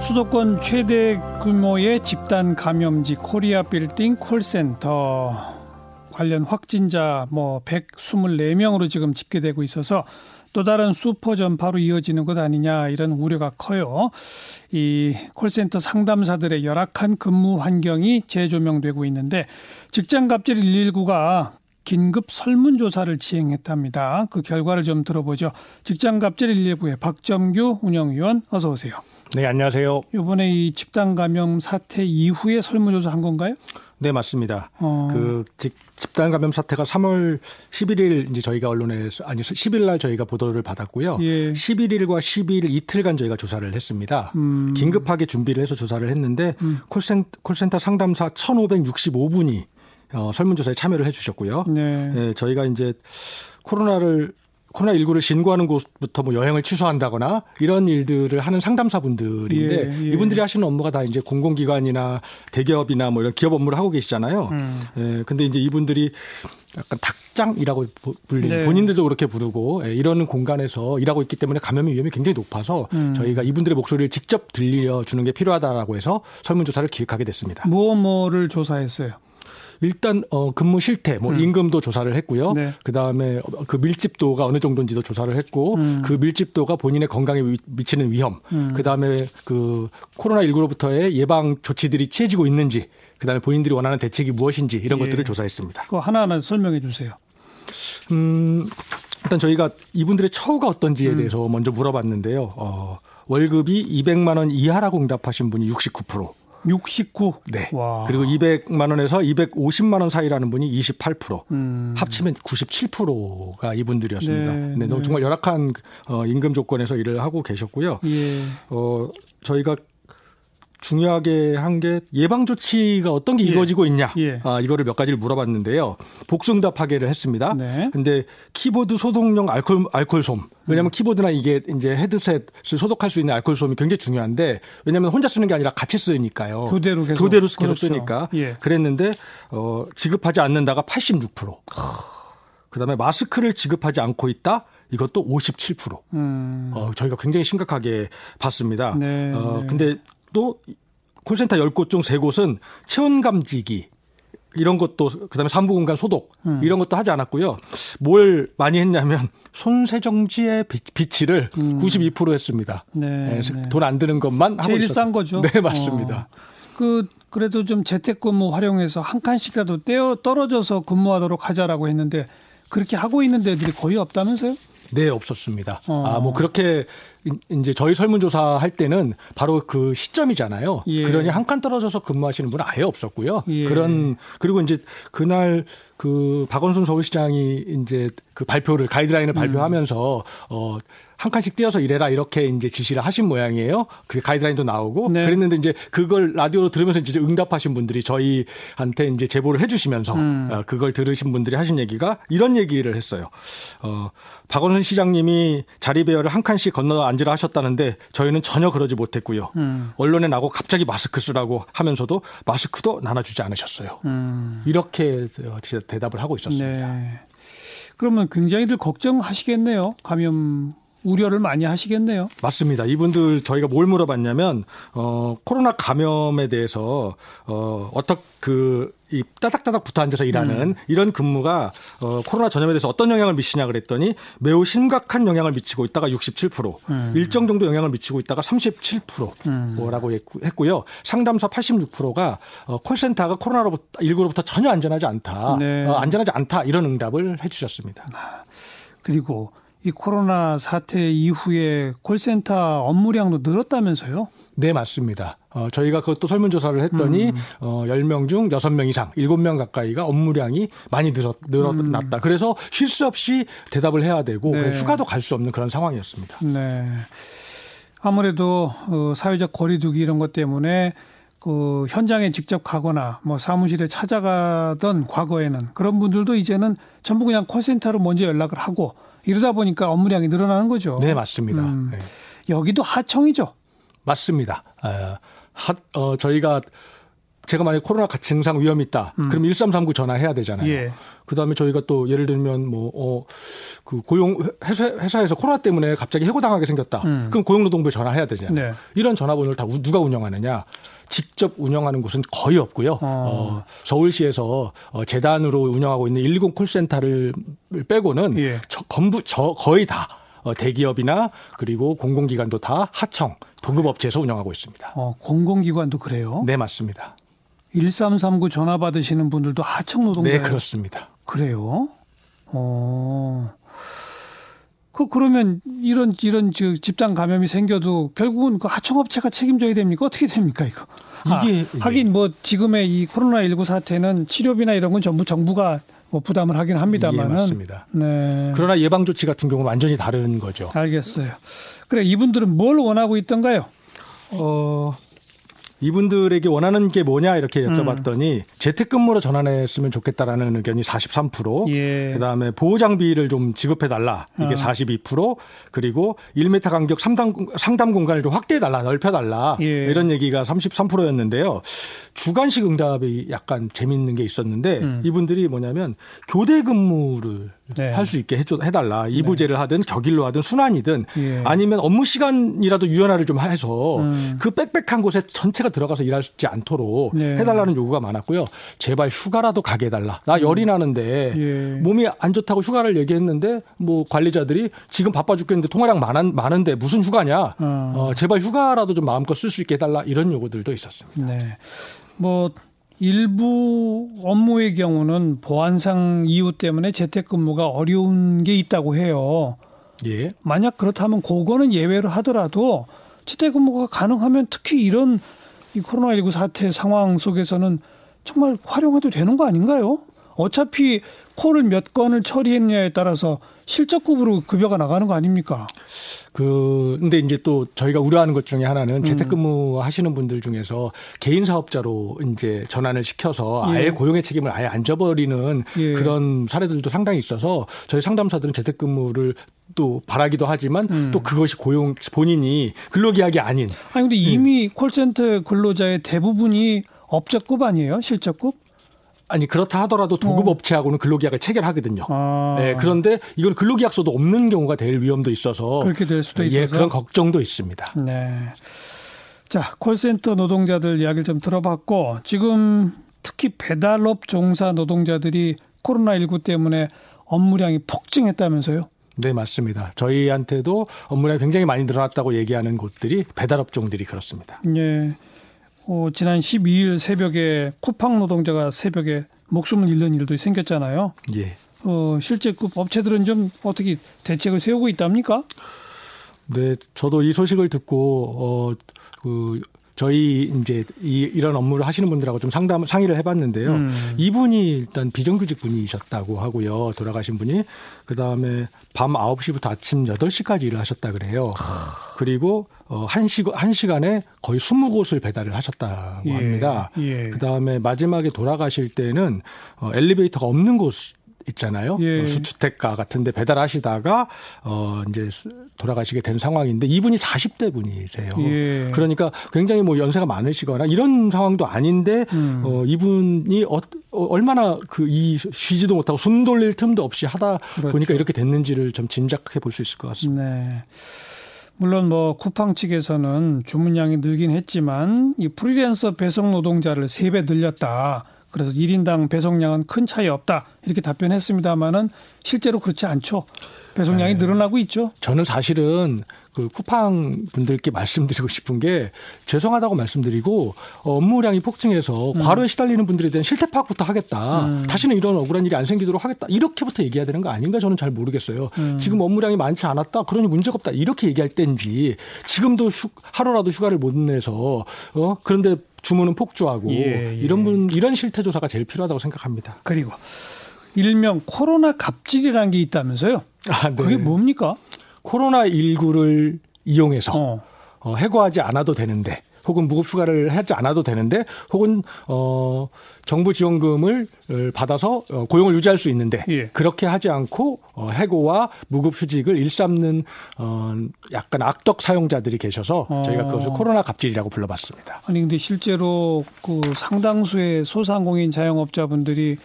수도권 최대 규모의 집단 감염지 코리아 빌딩 콜센터 관련 확진자 뭐 124명으로 지금 집계되고 있어서 또 다른 슈퍼 전파로 이어지는 것 아니냐 이런 우려가 커요. 이 콜센터 상담사들의 열악한 근무 환경이 재조명되고 있는데 직장 갑질 119가 긴급 설문조사를 진행했답니다. 그 결과를 좀 들어보죠. 직장 갑질 119의 박점규 운영위원 어서 오세요. 네, 안녕하세요. 이번에 이 집단 감염 사태 이후에 설문조사 한 건가요? 네, 맞습니다. 어. 그 집, 집단 감염 사태가 3월 11일 이제 저희가 언론에서 아니 10일 날 저희가 보도를 받았고요. 예. 11일과 12일 이틀간 저희가 조사를 했습니다. 음. 긴급하게 준비를 해서 조사를 했는데 음. 콜센, 콜센터 상담사 1,565분이 어, 설문조사에 참여를 해 주셨고요. 네. 예, 저희가 이제 코로나를 코로나19를 신고하는 곳부터 뭐 여행을 취소한다거나 이런 일들을 하는 상담사분들인데 예, 예. 이분들이 하시는 업무가 다 이제 공공기관이나 대기업이나 뭐 이런 기업 업무를 하고 계시잖아요. 음. 예, 근데 이제 이분들이 약간 닭장이라고 불리는 네. 본인들도 그렇게 부르고 예, 이런 공간에서 일하고 있기 때문에 감염의 위험이 굉장히 높아서 음. 저희가 이분들의 목소리를 직접 들려주는 게 필요하다라고 해서 설문조사를 기획하게 됐습니다. 무엇 뭐를 조사했어요? 일단 어 근무 실태, 뭐 음. 임금도 조사를 했고요. 네. 그 다음에 그 밀집도가 어느 정도인지도 조사를 했고, 음. 그 밀집도가 본인의 건강에 미 치는 위험, 음. 그 다음에 그 코로나 19로부터의 예방 조치들이 취해지고 있는지, 그 다음에 본인들이 원하는 대책이 무엇인지 이런 예. 것들을 조사했습니다. 그 하나하나 설명해 주세요. 음, 일단 저희가 이분들의 처우가 어떤지에 음. 대해서 먼저 물어봤는데요. 어, 월급이 200만 원 이하라고 응답하신 분이 69%. 69. 네. 와. 그리고 200만 원에서 250만 원 사이라는 분이 28%. 음. 합치면 97%가 이분들이었습니다. 네. 네. 네. 정말 열악한 어, 임금 조건에서 일을 하고 계셨고요. 예. 어, 저희가 중요하게 한 게 예방 조치가 어떤 게 예. 이루어지고 있냐. 예. 아, 이거를 몇 가지를 물어봤는데요. 복숭답하게를 했습니다. 네. 근데 키보드 소독용 알콜 알콜솜. 왜냐하면 음. 키보드나 이게 이제 헤드셋을 소독할 수 있는 알콜솜이 굉장히 중요한데 왜냐하면 혼자 쓰는 게 아니라 같이 쓰니까요. 교대로 계속 교대로 계속 그렇죠. 쓰니까. 예. 그랬는데 어, 지급하지 않는다가 86%. 그다음에 마스크를 지급하지 않고 있다. 이것도 57%. 음. 어, 저희가 굉장히 심각하게 봤습니다. 네, 어, 네. 근데 또 콜센터 10곳 중 3곳은 체온 감지기 이런 것도 그다음에 산부 공간 소독 음. 이런 것도 하지 않았고요. 뭘 많이 했냐면 손세정지의 비치를 음. 92% 했습니다. 네, 네. 돈안 드는 것만 하고 제일 싼 거죠. 네, 맞습니다. 어. 그 그래도 좀 재택근무 활용해서 한 칸씩이라도 떼어 떨어져서 근무하도록 하자라고 했는데 그렇게 하고 있는 데들이 거의 없다면서요? 네, 없었습니다. 어. 아, 뭐 그렇게 이제 저희 설문조사 할 때는 바로 그 시점이잖아요. 예. 그러니 한 칸 떨어져서 근무하시는 분은 아예 없었고요. 예. 그런 그리고 이제 그날 그 박원순 서울시장이 이제 그 발표를 가이드라인을 음. 발표하면서 어. 한 칸씩 띄어서 일해라 이렇게 이제 지시를 하신 모양이에요. 그 가이드라인도 나오고 네. 그랬는데 이제 그걸 라디오로 들으면서 이제 응답하신 분들이 저희한테 이제 제보를 해주시면서 음. 어, 그걸 들으신 분들이 하신 얘기가 이런 얘기를 했어요. 어, 박원순 시장님이 자리 배열을 한 칸씩 건너 앉으라 하셨다는데 저희는 전혀 그러지 못했고요. 음. 언론에 나고 갑자기 마스크 쓰라고 하면서도 마스크도 나눠주지 않으셨어요. 음. 이렇게 대답을 하고 있었습니다. 네. 그러면 굉장히들 걱정하시겠네요. 감염 우려를 많이 하시겠네요. 맞습니다. 이분들 저희가 뭘 물어봤냐면 어 코로나 감염에 대해서 어 어떻게 그 이 따닥따닥 붙어 앉아서 일하는 음. 이런 근무가 어 코로나 전염에 대해서 어떤 영향을 미치냐 그랬더니 매우 심각한 영향을 미치고 있다가 67%, 음. 일정 정도 영향을 미치고 있다가 37%라고 음. 했고요. 상담사 86%가 어 콜센터가 코로나로 19로부터 전혀 안전하지 않다. 네. 어 안전하지 않다 이런 응답을 해 주셨습니다. 아, 그리고 이 코로나 사태 이후에 콜센터 업무량도 늘었다면서요? 네, 맞습니다. 어, 저희가 그것도 설문조사를 했더니 음. 어, 10명 중 6명 이상, 7명 가까이가 업무량이 많이 늘었, 늘어났다. 음. 그래서 쉴 수 없이 대답을 해야 되고 네. 휴가도 갈 수 없는 그런 상황이었습니다. 네. 아무래도 어, 사회적 거리두기 이런 것 때문에 그 현장에 직접 가거나 뭐 사무실에 찾아가던 과거에는 그런 분들도 이제는 전부 그냥 콜센터로 먼저 연락을 하고 이러다 보니까 업무량이 늘어나는 거죠. 네, 맞습니다. 음, 네. 여기도 하청이죠. 맞습니다. 어, 하, 어, 저희가 제가 만약에 코로나 증상 위험 있다. 음. 그럼 1339 전화해야 되잖아요. 예. 그다음에 저희가 또 예를 들면 뭐어그 고용 회사 회사에서 코로나 때문에 갑자기 해고당하게 생겼다. 음. 그럼 고용노동부에 전화해야 되잖아요. 네. 이런 전화번호를 다 누가 운영하느냐? 직접 운영하는 곳은 거의 없고요. 어. 어 서울시에서 어, 재단으로 운영하고 있는 110 콜센터를 빼고는 예. 저, 전부 저 거의 다 어, 대기업이나 그리고 공공기관도 다 하청 도급업체에서 운영하고 있습니다. 어, 공공기관도 그래요? 네, 맞습니다. 1339 전화 받으시는 분들도 하청 노동자 네, 그렇습니다. 그래요? 어. 그 그러면 이런 이런 집단 감염이 생겨도 결국은 그 하청업체가 책임져야 됩니까? 어떻게 됩니까 이거? 이게 아, 하긴 뭐 지금의 이 코로나 19 사태는 치료비나 이런 건 전부 정부가 뭐 부담을 하긴 합니다만은. 예, 맞습니다. 네. 그러나 예방 조치 같은 경우는 완전히 다른 거죠. 알겠어요. 그래 이분들은 뭘 원하고 있던가요? 어 이분들에게 원하는 게 뭐냐 이렇게 여쭤봤더니 음. 재택근무로 전환했으면 좋겠다라는 의견이 43%, 예. 그다음에 보호 장비를 좀 지급해 달라 이게 어. 42%, 그리고 1m 간격 상담 상담 공간을 좀 확대해 달라, 넓혀 달라 예. 이런 얘기가 33%였는데요. 주간식 응답이 약간 재밌는 게 있었는데 음. 이분들이 뭐냐면 교대 근무를 네. 할수 있게 해줘 해달라 이부제를 네. 하든 격일로 하든 순환이든 예. 아니면 업무 시간이라도 유연화를 좀 해서 음. 그 빽빽한 곳에 전체가 들어가서 일하지 않도록 네. 해달라는 요구가 많았고요. 제발 휴가라도 가게 해달라. 나 음. 열이 나는데 예. 몸이 안 좋다고 휴가를 얘기했는데 뭐 관리자들이 지금 바빠 죽겠는데 통화량 많은, 많은데 무슨 휴가냐. 어. 어, 제발 휴가라도 좀 마음껏 쓸 수 있게 해달라 이런 요구들도 있었습니다. 네. 뭐 일부 업무의 경우는 보안상 이유 때문에 재택근무가 어려운 게 있다고 해요. 예. 만약 그렇다면 그거는 예외로 하더라도 재택근무가 가능하면 특히 이런 이 코로나19 사태 상황 속에서는 정말 활용해도 되는 거 아닌가요? 어차피 콜을 몇 건을 처리했냐에 따라서 실적급으로 급여가 나가는 거 아닙니까? 그 근데 이제 또 저희가 우려하는 것 중에 하나는 음. 재택근무 하시는 분들 중에서 개인 사업자로 이제 전환을 시켜서 예. 아예 고용의 책임을 아예 안 져버리는 예. 그런 사례들도 상당히 있어서 저희 상담사들은 재택근무를 또 바라기도 하지만 음. 또 그것이 고용 본인이 근로계약이 아닌. 아니 근데 이미 음. 콜센터 근로자의 대부분이 업적급 아니에요? 실적급? 아니 그렇다 하더라도 도급 어. 업체하고는 근로계약을 체결하거든요. 아. 네, 그런데 이건 근로계약서도 없는 경우가 될 위험도 있어서 그렇게 될 수도 있어서 예, 그런 걱정도 있습니다. 네. 자, 콜센터 노동자들 이야기를 좀 들어봤고 지금 특히 배달업 종사 노동자들이 코로나19 때문에 업무량이 폭증했다면서요? 네, 맞습니다. 저희한테도 업무량이 굉장히 많이 늘어났다고 얘기하는 곳들이 배달업종들이 그렇습니다. 네. 어, 지난 12일 새벽에 쿠팡 노동자가 새벽에 목숨을 잃는 일도 생겼잖아요. 예. 어, 실제 그 업체들은 좀 어떻게 대책을 세우고 있답니까? 네, 저도 이 소식을 듣고 어, 그 저희 이제 이, 이런 업무를 하시는 분들하고 좀 상담 상의를 해봤는데요. 음. 이분이 일단 비정규직 분이셨다고 하고요. 돌아가신 분이 그 다음에 밤 9시부터 아침 8시까지 일을 하셨다 그래요. 그리고 어, 한, 시, 한 시간에 거의 20곳을 배달을 하셨다고 예. 합니다. 예. 그 다음에 마지막에 돌아가실 때는 어, 엘리베이터가 없는 곳 있잖아요. 예. 어, 수주택가 같은데 배달하시다가 어 이제 돌아가시게 된 상황인데 이분이 40대 분이세요. 예. 그러니까 굉장히 뭐 연세가 많으시거나 이런 상황도 아닌데 음. 어 이분이 어, 어 얼마나 그 이 쉬지도 못하고 숨 돌릴 틈도 없이 하다 그렇죠. 보니까 이렇게 됐는지를 좀 짐작해 볼 수 있을 것 같습니다. 네. 물론 뭐 쿠팡 측에서는 주문량이 늘긴 했지만 이 프리랜서 배송 노동자를 3배 늘렸다. 그래서 1인당 배송량은 큰 차이 없다. 이렇게 답변했습니다마는 실제로 그렇지 않죠. 배송량이 네. 늘어나고 있죠. 저는 사실은 그 쿠팡 분들께 말씀드리고 싶은 게 죄송하다고 말씀드리고 업무량이 폭증해서 음. 과로에 시달리는 분들에 대한 실태 파악부터 하겠다. 음. 다시는 이런 억울한 일이 안 생기도록 하겠다. 이렇게부터 얘기해야 되는 거 아닌가 저는 잘 모르겠어요. 음. 지금 업무량이 많지 않았다. 그러니 문제가 없다. 이렇게 얘기할 때인지 지금도 휴, 하루라도 휴가를 못 내서 어 그런데 주문은 폭주하고 예, 예. 이런 분 이런 실태 조사가 제일 필요하다고 생각합니다. 그리고 일명 코로나 갑질이라는 게 있다면서요? 아, 네. 그게 뭡니까? 코로나 19를 이용해서 어. 어, 해고하지 않아도 되는데 혹은 무급 휴가를 하지 않아도 되는데 혹은 어 정부 지원금을 받아서 어, 고용을 유지할 수 있는데 예. 그렇게 하지 않고 어 해고와 무급 휴직을 일삼는 어 약간 악덕 사용자들이 계셔서 어. 저희가 그것을 코로나 갑질이라고 불러봤습니다. 아니 근데 실제로 그 상당수의 소상공인 자영업자분들이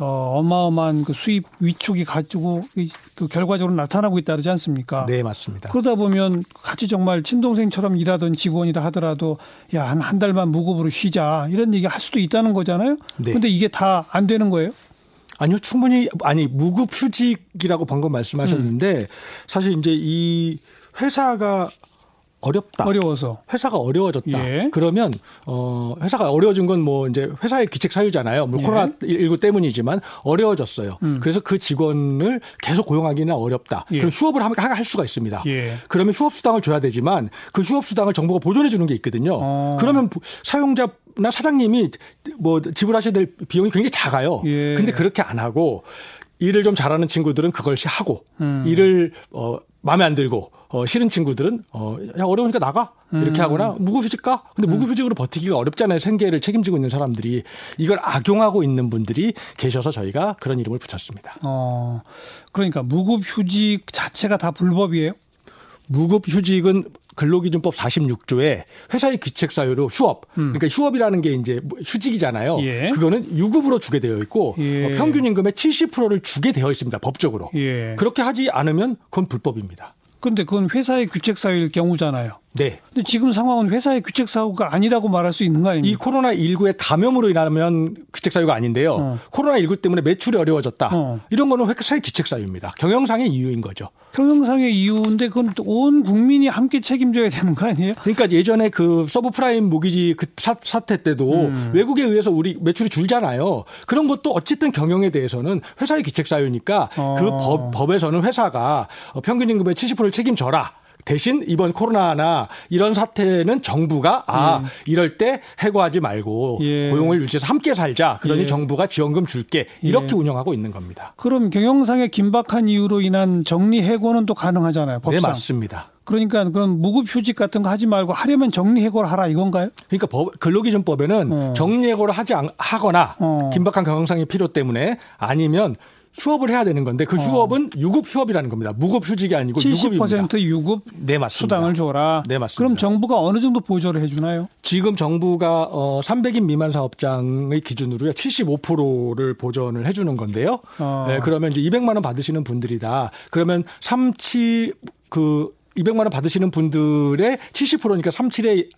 어, 어마어마한 그 수입 위축이 가지고 그 결과적으로 나타나고 있다 그러지 않습니까? 네, 맞습니다. 그러다 보면 같이 정말 친동생처럼 일하던 직원이라 하더라도 야, 한, 한 달만 무급으로 쉬자 이런 얘기 할 수도 있다는 거잖아요. 네. 근데 이게 다 안 되는 거예요? 아니요, 충분히 아니 무급 휴직이라고 방금 말씀하셨는데 음. 사실 이제 이 회사가 어렵다. 어려워서 회사가 어려워졌다. 예. 그러면 어 회사가 어려워진 건 뭐 이제 회사의 기책 사유잖아요. 뭐 예. 코로나 19 때문이지만 어려워졌어요. 음. 그래서 그 직원을 계속 고용하기는 어렵다. 예. 그럼 휴업을 할 수가 있습니다. 예. 그러면 휴업 수당을 줘야 되지만 그 휴업 수당을 정부가 보존해 주는 게 있거든요. 어. 그러면 사용자 나 사장님이 뭐 지불하셔야 될 비용이 굉장히 작아요. 예. 근데 그렇게 안 하고 일을 좀 잘하는 친구들은 그걸시 하고 음. 일을 어 마음에 안 들고 어 싫은 친구들은 어 야 어려우니까 나가 이렇게 음. 하거나 무급휴직 가 근데 음. 무급휴직으로 버티기가 어렵잖아요 생계를 책임지고 있는 사람들이 이걸 악용하고 있는 분들이 계셔서 저희가 그런 이름을 붙였습니다. 어 그러니까 무급휴직 자체가 다 불법이에요? 무급휴직은 근로기준법 46조에 회사의 귀책 사유로 휴업, 음. 그러니까 휴업이라는 게 이제 뭐 휴직이잖아요. 예. 그거는 유급으로 주게 되어 있고 예. 어, 평균 임금의 70%를 주게 되어 있습니다. 법적으로. 예. 그렇게 하지 않으면 그건 불법입니다. 근데 그건 회사의 규책 사유일 경우잖아요. 네. 근데 지금 상황은 회사의 규책 사유가 아니라고 말할 수 있는 거 아닙니까? 이 코로나 19의 감염으로 인하면 규책 사유가 아닌데요. 어. 코로나 19 때문에 매출이 어려워졌다. 어. 이런 거는 회사의 규책 사유입니다. 경영상의 이유인 거죠. 경영상의 이유인데 그건 온 국민이 함께 책임져야 되는 거 아니에요? 그러니까 예전에 그 서브프라임 모기지 그 사, 태 때도 음. 외국에 의해서 우리 매출이 줄잖아요. 그런 것도 어쨌든 경영에 대해서는 회사의 기책 사유니까 어. 그 법, 법에서는 회사가 평균 임금의 70%를 책임져라. 대신 이번 코로나나 이런 사태는 정부가 아 음. 이럴 때 해고하지 말고 예. 고용을 유지해서 함께 살자. 그러니 예. 정부가 지원금 줄게 이렇게 예. 운영하고 있는 겁니다. 그럼 경영상의 긴박한 이유로 인한 정리 해고는 또 가능하잖아요. 법상. 네 맞습니다. 그러니까 그럼 무급휴직 같은 거 하지 말고 하려면 정리해고를 하라 이건가요? 그러니까 법, 근로기준법에는 어. 정리해고를 하지 않, 하거나 어. 긴박한 경영상의 필요 때문에 아니면 휴업을 해야 되는 건데 그 어. 휴업은 어. 유급 휴업이라는 겁니다. 무급 휴직이 아니고 70% 유급입니다. 유급 네, 맞습니다. 수당을 줘라. 네, 맞습니다. 그럼 정부가 어느 정도 보조를 해 주나요? 지금 정부가 어 300인 미만 사업장의 기준으로요. 75%를 보전을 해 주는 건데요. 어. 네, 그러면 이제 200만 원 받으시는 분들이다. 그러면 37그 200만 원 받으시는 분들의 70%니까 37에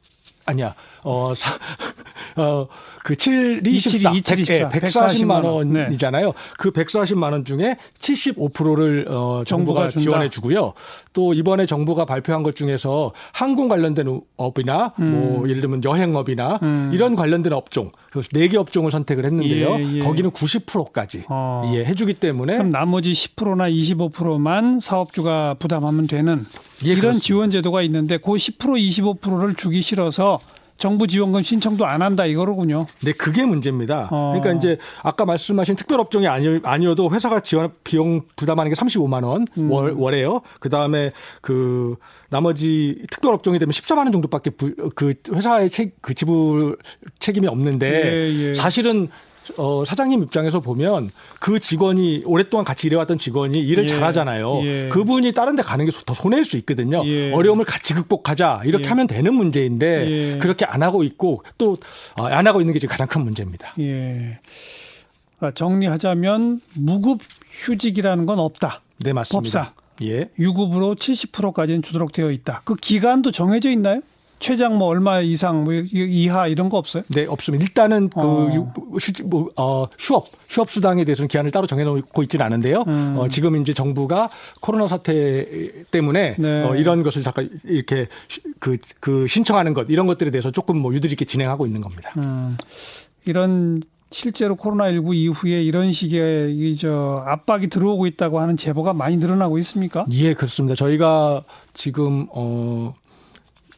아니야. 어, 사, 어, 그 7, 24, 27, 24, 100, 140만 원이잖아요. 네. 그 140만 원 중에 75%를 어, 정부가, 정부가 지원해 주고요. 또 이번에 정부가 발표한 것 중에서 항공 관련된 업이나 음. 뭐 예를 들면 여행업이나 음. 이런 관련된 업종, 그래서 4개 업종을 선택을 했는데요. 예, 예. 거기는 90%까지 어. 예, 해주기 때문에 그럼 나머지 10%나 25%만 사업주가 부담하면 되는 예, 이런 그렇습니다. 지원 제도가 있는데 그 10% 25%를 주기 싫어서 정부 지원금 신청도 안 한다 이거로군요. 네, 그게 문제입니다. 어. 그러니까 이제 아까 말씀하신 특별 업종이 아니, 아니어도 회사가 지원 비용 부담하는 게 35만 원 음. 월, 월에요. 그다음에 그 나머지 특별 업종이 되면 14만 원 정도밖에 부, 그 회사의 책, 그 지불 책임이 없는데 예, 예. 사실은 어, 사장님 입장에서 보면 그 직원이 오랫동안 같이 일해왔던 직원이 일을 예. 잘하잖아요. 예. 그분이 다른 데 가는 게 더 손해일 수 있거든요. 예. 어려움을 같이 극복하자 이렇게 예. 하면 되는 문제인데 예. 그렇게 안 하고 있고 또안 어, 하고 있는 게 지금 가장 큰 문제입니다. 예. 그러니까 정리하자면 무급 휴직이라는 건 없다. 네, 맞습니다. 법사. 예. 유급으로 70%까지는 주도록 되어 있다. 그 기간도 정해져 있나요? 최장 뭐 얼마 이상 뭐 이하 이런 거 없어요? 네, 없습니다. 일단은 그 어. 휴, 뭐, 어, 휴업, 휴업 수당에 대해서는 기한을 따로 정해놓고 있지는 않은데요. 음. 어, 지금 이제 정부가 코로나 사태 때문에 네. 어, 이런 것을 잠깐 이렇게 그, 그 신청하는 것 이런 것들에 대해서 조금 뭐 유들이 있게 진행하고 있는 겁니다. 음. 이런 실제로 코로나19 이후에 이런 식의 이저 압박이 들어오고 있다고 하는 제보가 많이 늘어나고 있습니까? 예, 그렇습니다. 저희가 지금 어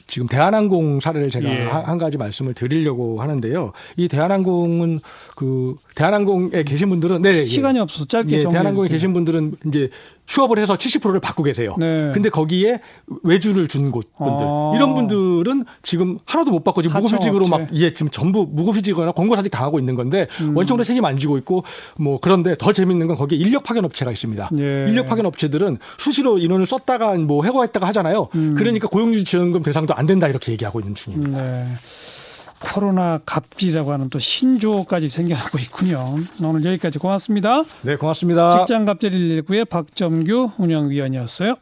지금 대한항공 사례를 제가 예. 한 가지 말씀을 드리려고 하는데요. 이 대한항공은 그 대한항공에 계신 분들은 네, 시간이 없어서 짧게 예, 대한항공에 계신 분들은 이제 휴업을 해서 70%를 받고 계세요. 네. 근데 거기에 외주를 준 곳 분들 아. 이런 분들은 지금 하나도 못 받고 지금 무급휴직으로 막 예, 지금 전부 무급휴직이거나 권고사직 당하고 있는 건데 음. 원청으로 책임 안 지고 있고 뭐 그런데 더 재밌는 건 거기에 인력 파견 업체가 있습니다. 예. 인력 파견 업체들은 수시로 인원을 썼다가 뭐 해고했다가 하잖아요. 음. 그러니까 고용주지 지원금 대상도 안 된다 이렇게 얘기하고 있는 중입니다. 네. 코로나 갑질이라고 하는 또 신조어까지 생겨나고 있군요. 오늘 여기까지 고맙습니다. 네, 고맙습니다. 직장 갑질 119의 박점규 운영위원이었어요.